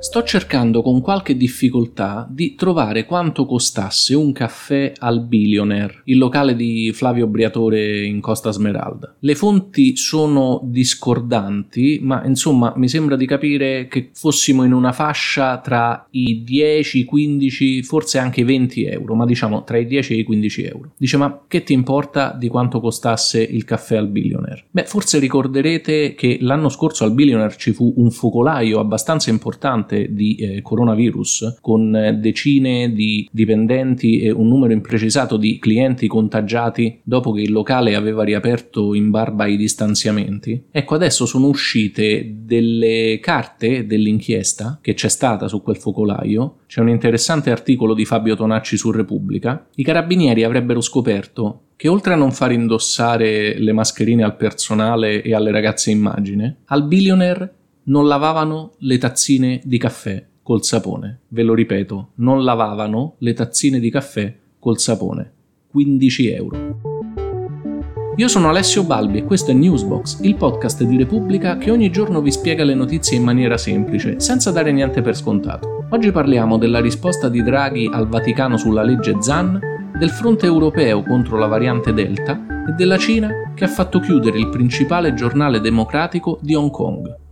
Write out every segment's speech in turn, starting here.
Sto cercando con qualche difficoltà di trovare quanto costasse un caffè al Billionaire, il locale di Flavio Briatore in Costa Smeralda. Le fonti sono discordanti, ma insomma mi sembra di capire che fossimo in una fascia tra i 10, 15, forse anche i 20 euro, ma diciamo tra i 10 e i 15 euro. Dice ma che ti importa di quanto costasse il caffè al Billionaire? Beh, forse ricorderete che l'anno scorso al Billionaire ci fu un focolaio abbastanza importante importante di eh, coronavirus con eh, decine di dipendenti e un numero imprecisato di clienti contagiati dopo che il locale aveva riaperto in barba ai distanziamenti. Ecco, adesso sono uscite delle carte dell'inchiesta che c'è stata su quel focolaio. C'è un interessante articolo di Fabio Tonacci su Repubblica. I carabinieri avrebbero scoperto che oltre a non far indossare le mascherine al personale e alle ragazze immagine, al billionaire non lavavano le tazzine di caffè col sapone. Ve lo ripeto, non lavavano le tazzine di caffè col sapone. 15 euro. Io sono Alessio Balbi e questo è Newsbox, il podcast di Repubblica che ogni giorno vi spiega le notizie in maniera semplice, senza dare niente per scontato. Oggi parliamo della risposta di Draghi al Vaticano sulla legge ZAN, del fronte europeo contro la variante Delta e della Cina che ha fatto chiudere il principale giornale democratico di Hong Kong.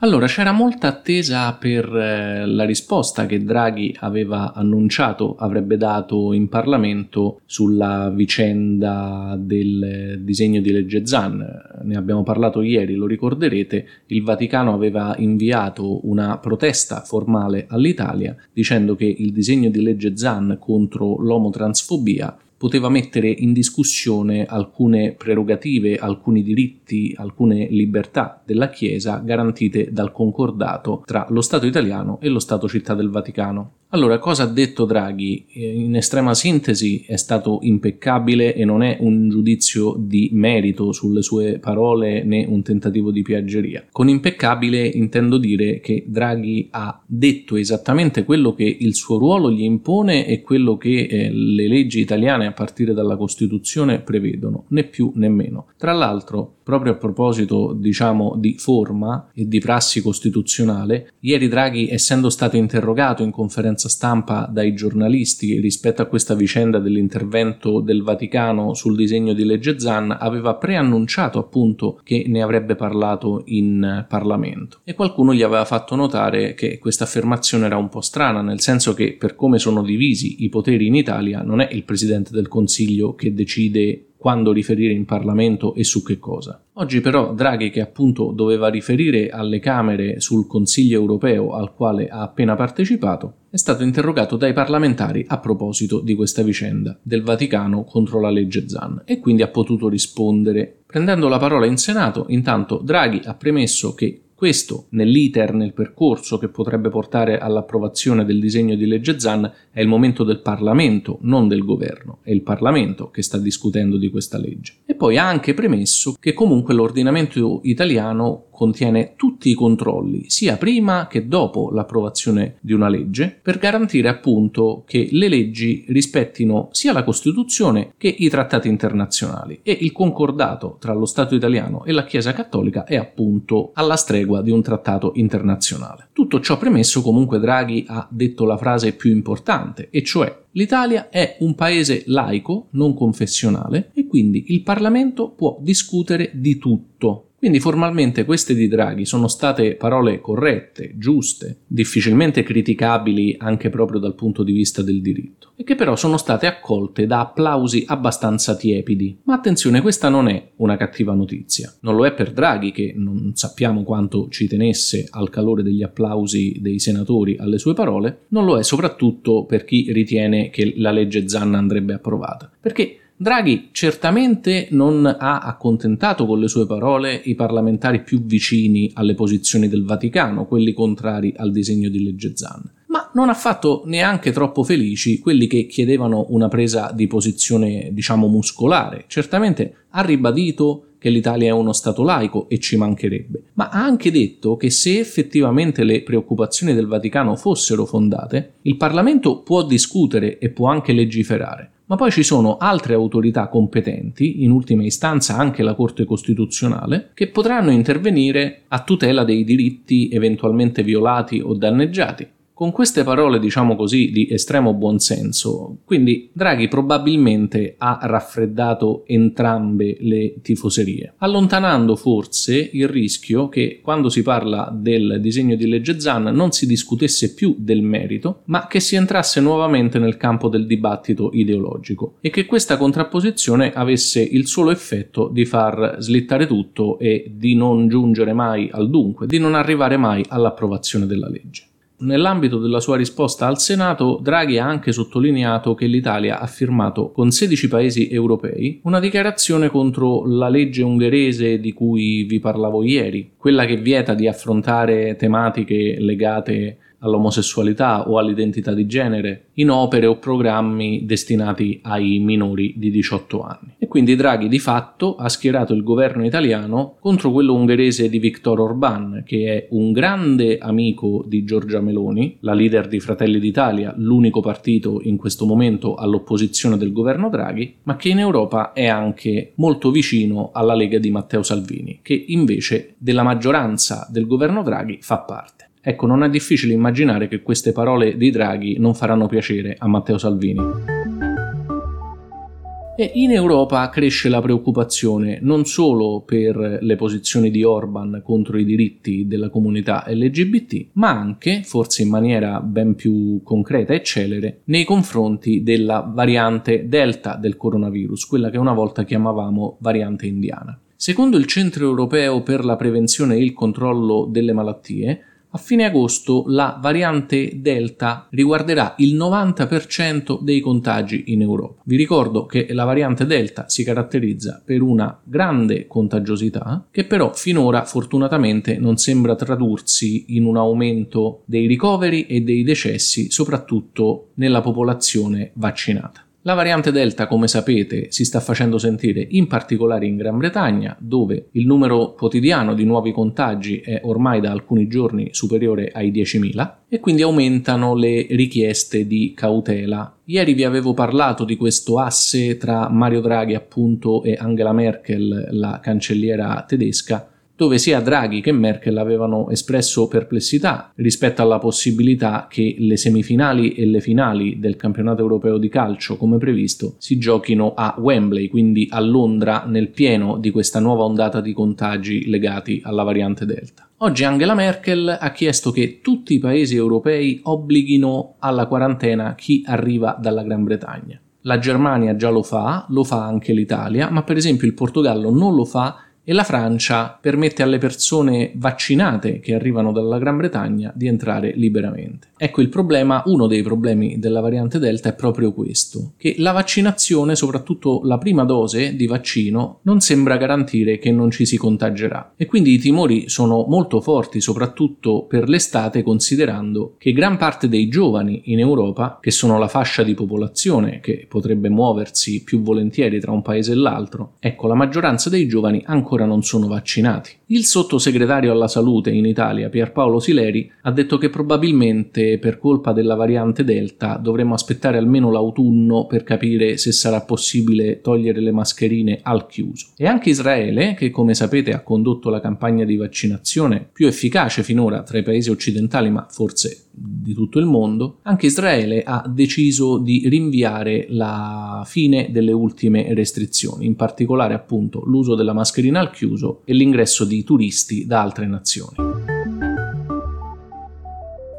Allora, c'era molta attesa per eh, la risposta che Draghi aveva annunciato avrebbe dato in Parlamento sulla vicenda del disegno di legge ZAN. Ne abbiamo parlato ieri, lo ricorderete, il Vaticano aveva inviato una protesta formale all'Italia dicendo che il disegno di legge ZAN contro l'omotransfobia poteva mettere in discussione alcune prerogative, alcuni diritti, alcune libertà della Chiesa garantite dal concordato tra lo Stato italiano e lo Stato città del Vaticano. Allora, cosa ha detto Draghi? Eh, in estrema sintesi è stato impeccabile e non è un giudizio di merito sulle sue parole né un tentativo di piaggeria. Con impeccabile intendo dire che Draghi ha detto esattamente quello che il suo ruolo gli impone e quello che eh, le leggi italiane a partire dalla Costituzione prevedono, né più né meno. Tra l'altro, proprio a proposito, diciamo, di forma e di prassi costituzionale, ieri Draghi, essendo stato interrogato in conferenza stampa dai giornalisti rispetto a questa vicenda dell'intervento del Vaticano sul disegno di legge Zan, aveva preannunciato appunto che ne avrebbe parlato in Parlamento. E qualcuno gli aveva fatto notare che questa affermazione era un po' strana, nel senso che per come sono divisi i poteri in Italia non è il Presidente del Consiglio che decide quando riferire in Parlamento e su che cosa. Oggi però Draghi, che appunto doveva riferire alle Camere sul Consiglio europeo al quale ha appena partecipato, è stato interrogato dai parlamentari a proposito di questa vicenda del Vaticano contro la legge Zan e quindi ha potuto rispondere. Prendendo la parola in Senato, intanto Draghi ha premesso che questo, nell'iter, nel percorso che potrebbe portare all'approvazione del disegno di legge ZAN, è il momento del Parlamento, non del governo. È il Parlamento che sta discutendo di questa legge. E poi ha anche premesso che comunque l'ordinamento italiano contiene tutti i controlli, sia prima che dopo l'approvazione di una legge, per garantire appunto che le leggi rispettino sia la Costituzione che i trattati internazionali e il concordato tra lo Stato italiano e la Chiesa cattolica è appunto alla stregua di un trattato internazionale. Tutto ciò premesso comunque Draghi ha detto la frase più importante, e cioè l'Italia è un paese laico, non confessionale, e quindi il Parlamento può discutere di tutto quindi formalmente queste di Draghi sono state parole corrette, giuste, difficilmente criticabili anche proprio dal punto di vista del diritto, e che però sono state accolte da applausi abbastanza tiepidi. Ma attenzione, questa non è una cattiva notizia. Non lo è per Draghi, che non sappiamo quanto ci tenesse al calore degli applausi dei senatori alle sue parole, non lo è soprattutto per chi ritiene che la legge Zanna andrebbe approvata. Perché Draghi certamente non ha accontentato con le sue parole i parlamentari più vicini alle posizioni del Vaticano, quelli contrari al disegno di legge Zan, ma non ha fatto neanche troppo felici quelli che chiedevano una presa di posizione, diciamo, muscolare. Certamente ha ribadito che l'Italia è uno Stato laico e ci mancherebbe, ma ha anche detto che se effettivamente le preoccupazioni del Vaticano fossero fondate, il Parlamento può discutere e può anche legiferare ma poi ci sono altre autorità competenti, in ultima istanza anche la Corte Costituzionale, che potranno intervenire a tutela dei diritti eventualmente violati o danneggiati con queste parole, diciamo così, di estremo buonsenso, quindi Draghi probabilmente ha raffreddato entrambe le tifoserie, allontanando forse il rischio che quando si parla del disegno di legge Zan non si discutesse più del merito, ma che si entrasse nuovamente nel campo del dibattito ideologico e che questa contrapposizione avesse il solo effetto di far slittare tutto e di non giungere mai al dunque, di non arrivare mai all'approvazione della legge. Nell'ambito della sua risposta al Senato, Draghi ha anche sottolineato che l'Italia ha firmato con 16 paesi europei una dichiarazione contro la legge ungherese di cui vi parlavo ieri, quella che vieta di affrontare tematiche legate all'omosessualità o all'identità di genere in opere o programmi destinati ai minori di 18 anni. E quindi Draghi di fatto ha schierato il governo italiano contro quello ungherese di Viktor Orban, che è un grande amico di Giorgia Meloni, la leader di Fratelli d'Italia, l'unico partito in questo momento all'opposizione del governo Draghi, ma che in Europa è anche molto vicino alla Lega di Matteo Salvini, che invece della maggioranza del governo Draghi fa parte. Ecco, non è difficile immaginare che queste parole di Draghi non faranno piacere a Matteo Salvini. E in Europa cresce la preoccupazione non solo per le posizioni di Orban contro i diritti della comunità LGBT, ma anche, forse in maniera ben più concreta e celere, nei confronti della variante Delta del coronavirus, quella che una volta chiamavamo variante indiana. Secondo il Centro europeo per la prevenzione e il controllo delle malattie, a fine agosto la variante Delta riguarderà il 90% dei contagi in Europa. Vi ricordo che la variante Delta si caratterizza per una grande contagiosità che però finora fortunatamente non sembra tradursi in un aumento dei ricoveri e dei decessi, soprattutto nella popolazione vaccinata. La variante Delta, come sapete, si sta facendo sentire in particolare in Gran Bretagna, dove il numero quotidiano di nuovi contagi è ormai da alcuni giorni superiore ai 10.000 e quindi aumentano le richieste di cautela. Ieri vi avevo parlato di questo asse tra Mario Draghi appunto e Angela Merkel, la cancelliera tedesca, dove sia Draghi che Merkel avevano espresso perplessità rispetto alla possibilità che le semifinali e le finali del campionato europeo di calcio, come previsto, si giochino a Wembley, quindi a Londra, nel pieno di questa nuova ondata di contagi legati alla variante Delta. Oggi Angela Merkel ha chiesto che tutti i paesi europei obblighino alla quarantena chi arriva dalla Gran Bretagna. La Germania già lo fa, lo fa anche l'Italia, ma per esempio il Portogallo non lo fa e la Francia permette alle persone vaccinate che arrivano dalla Gran Bretagna di entrare liberamente. Ecco il problema, uno dei problemi della variante Delta è proprio questo, che la vaccinazione, soprattutto la prima dose di vaccino, non sembra garantire che non ci si contagerà e quindi i timori sono molto forti, soprattutto per l'estate, considerando che gran parte dei giovani in Europa, che sono la fascia di popolazione che potrebbe muoversi più volentieri tra un paese e l'altro, ecco la maggioranza dei giovani ancora ancora non sono vaccinati. Il sottosegretario alla salute in Italia, Pierpaolo Sileri, ha detto che probabilmente per colpa della variante Delta dovremo aspettare almeno l'autunno per capire se sarà possibile togliere le mascherine al chiuso. E anche Israele, che come sapete ha condotto la campagna di vaccinazione più efficace finora tra i paesi occidentali, ma forse di tutto il mondo, anche Israele ha deciso di rinviare la fine delle ultime restrizioni, in particolare appunto l'uso della mascherina al chiuso e l'ingresso di turisti da altre nazioni.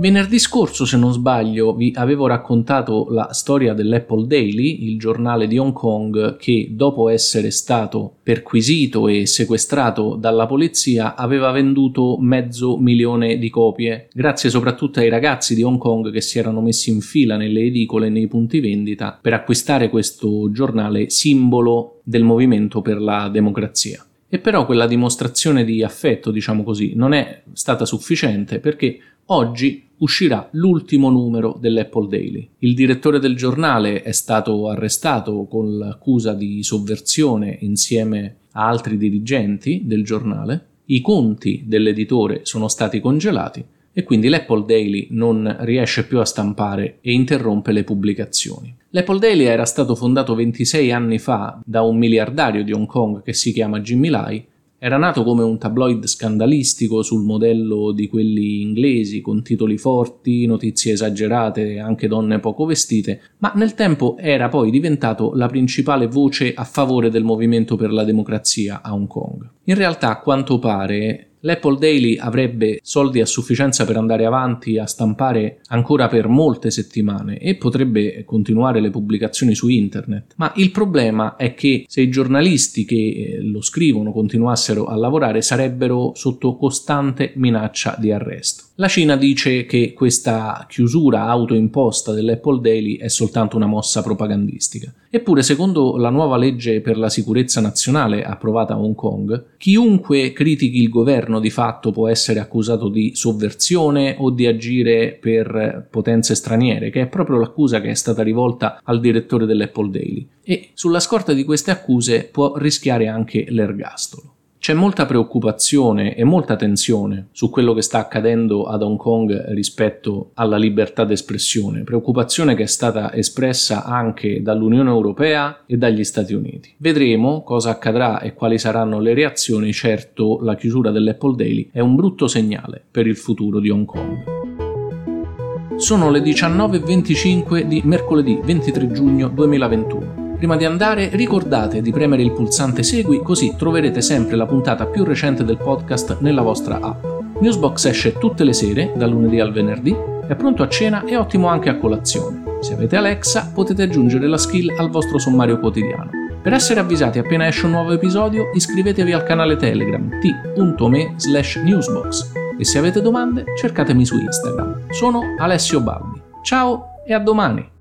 Venerdì scorso, se non sbaglio, vi avevo raccontato la storia dell'Apple Daily, il giornale di Hong Kong che dopo essere stato perquisito e sequestrato dalla polizia aveva venduto mezzo milione di copie, grazie soprattutto ai ragazzi di Hong Kong che si erano messi in fila nelle edicole e nei punti vendita per acquistare questo giornale simbolo del movimento per la democrazia. E però quella dimostrazione di affetto, diciamo così, non è stata sufficiente perché oggi uscirà l'ultimo numero dell'Apple Daily. Il direttore del giornale è stato arrestato con l'accusa di sovversione insieme a altri dirigenti del giornale, i conti dell'editore sono stati congelati e quindi l'Apple Daily non riesce più a stampare e interrompe le pubblicazioni. L'Apple Daily era stato fondato 26 anni fa da un miliardario di Hong Kong che si chiama Jimmy Lai era nato come un tabloid scandalistico sul modello di quelli inglesi, con titoli forti, notizie esagerate anche donne poco vestite, ma nel tempo era poi diventato la principale voce a favore del movimento per la democrazia a Hong Kong. In realtà, a quanto pare, L'Apple Daily avrebbe soldi a sufficienza per andare avanti a stampare ancora per molte settimane e potrebbe continuare le pubblicazioni su internet, ma il problema è che se i giornalisti che eh, lo scrivono continuassero a lavorare sarebbero sotto costante minaccia di arresto. La Cina dice che questa chiusura autoimposta dell'Apple Daily è soltanto una mossa propagandistica. Eppure, secondo la nuova legge per la sicurezza nazionale approvata a Hong Kong, chiunque critichi il governo di fatto può essere accusato di sovversione o di agire per potenze straniere, che è proprio l'accusa che è stata rivolta al direttore dell'Apple Daily. E sulla scorta di queste accuse può rischiare anche l'ergastolo. C'è molta preoccupazione e molta tensione su quello che sta accadendo ad Hong Kong rispetto alla libertà d'espressione, preoccupazione che è stata espressa anche dall'Unione Europea e dagli Stati Uniti. Vedremo cosa accadrà e quali saranno le reazioni, certo la chiusura dell'Apple Daily è un brutto segnale per il futuro di Hong Kong. Sono le 19.25 di mercoledì 23 giugno 2021. Prima di andare ricordate di premere il pulsante Segui così troverete sempre la puntata più recente del podcast nella vostra app. Newsbox esce tutte le sere, dal lunedì al venerdì, è pronto a cena e ottimo anche a colazione. Se avete Alexa potete aggiungere la skill al vostro sommario quotidiano. Per essere avvisati appena esce un nuovo episodio iscrivetevi al canale Telegram t.me slash newsbox e se avete domande cercatemi su Instagram. Sono Alessio Baldi. Ciao e a domani!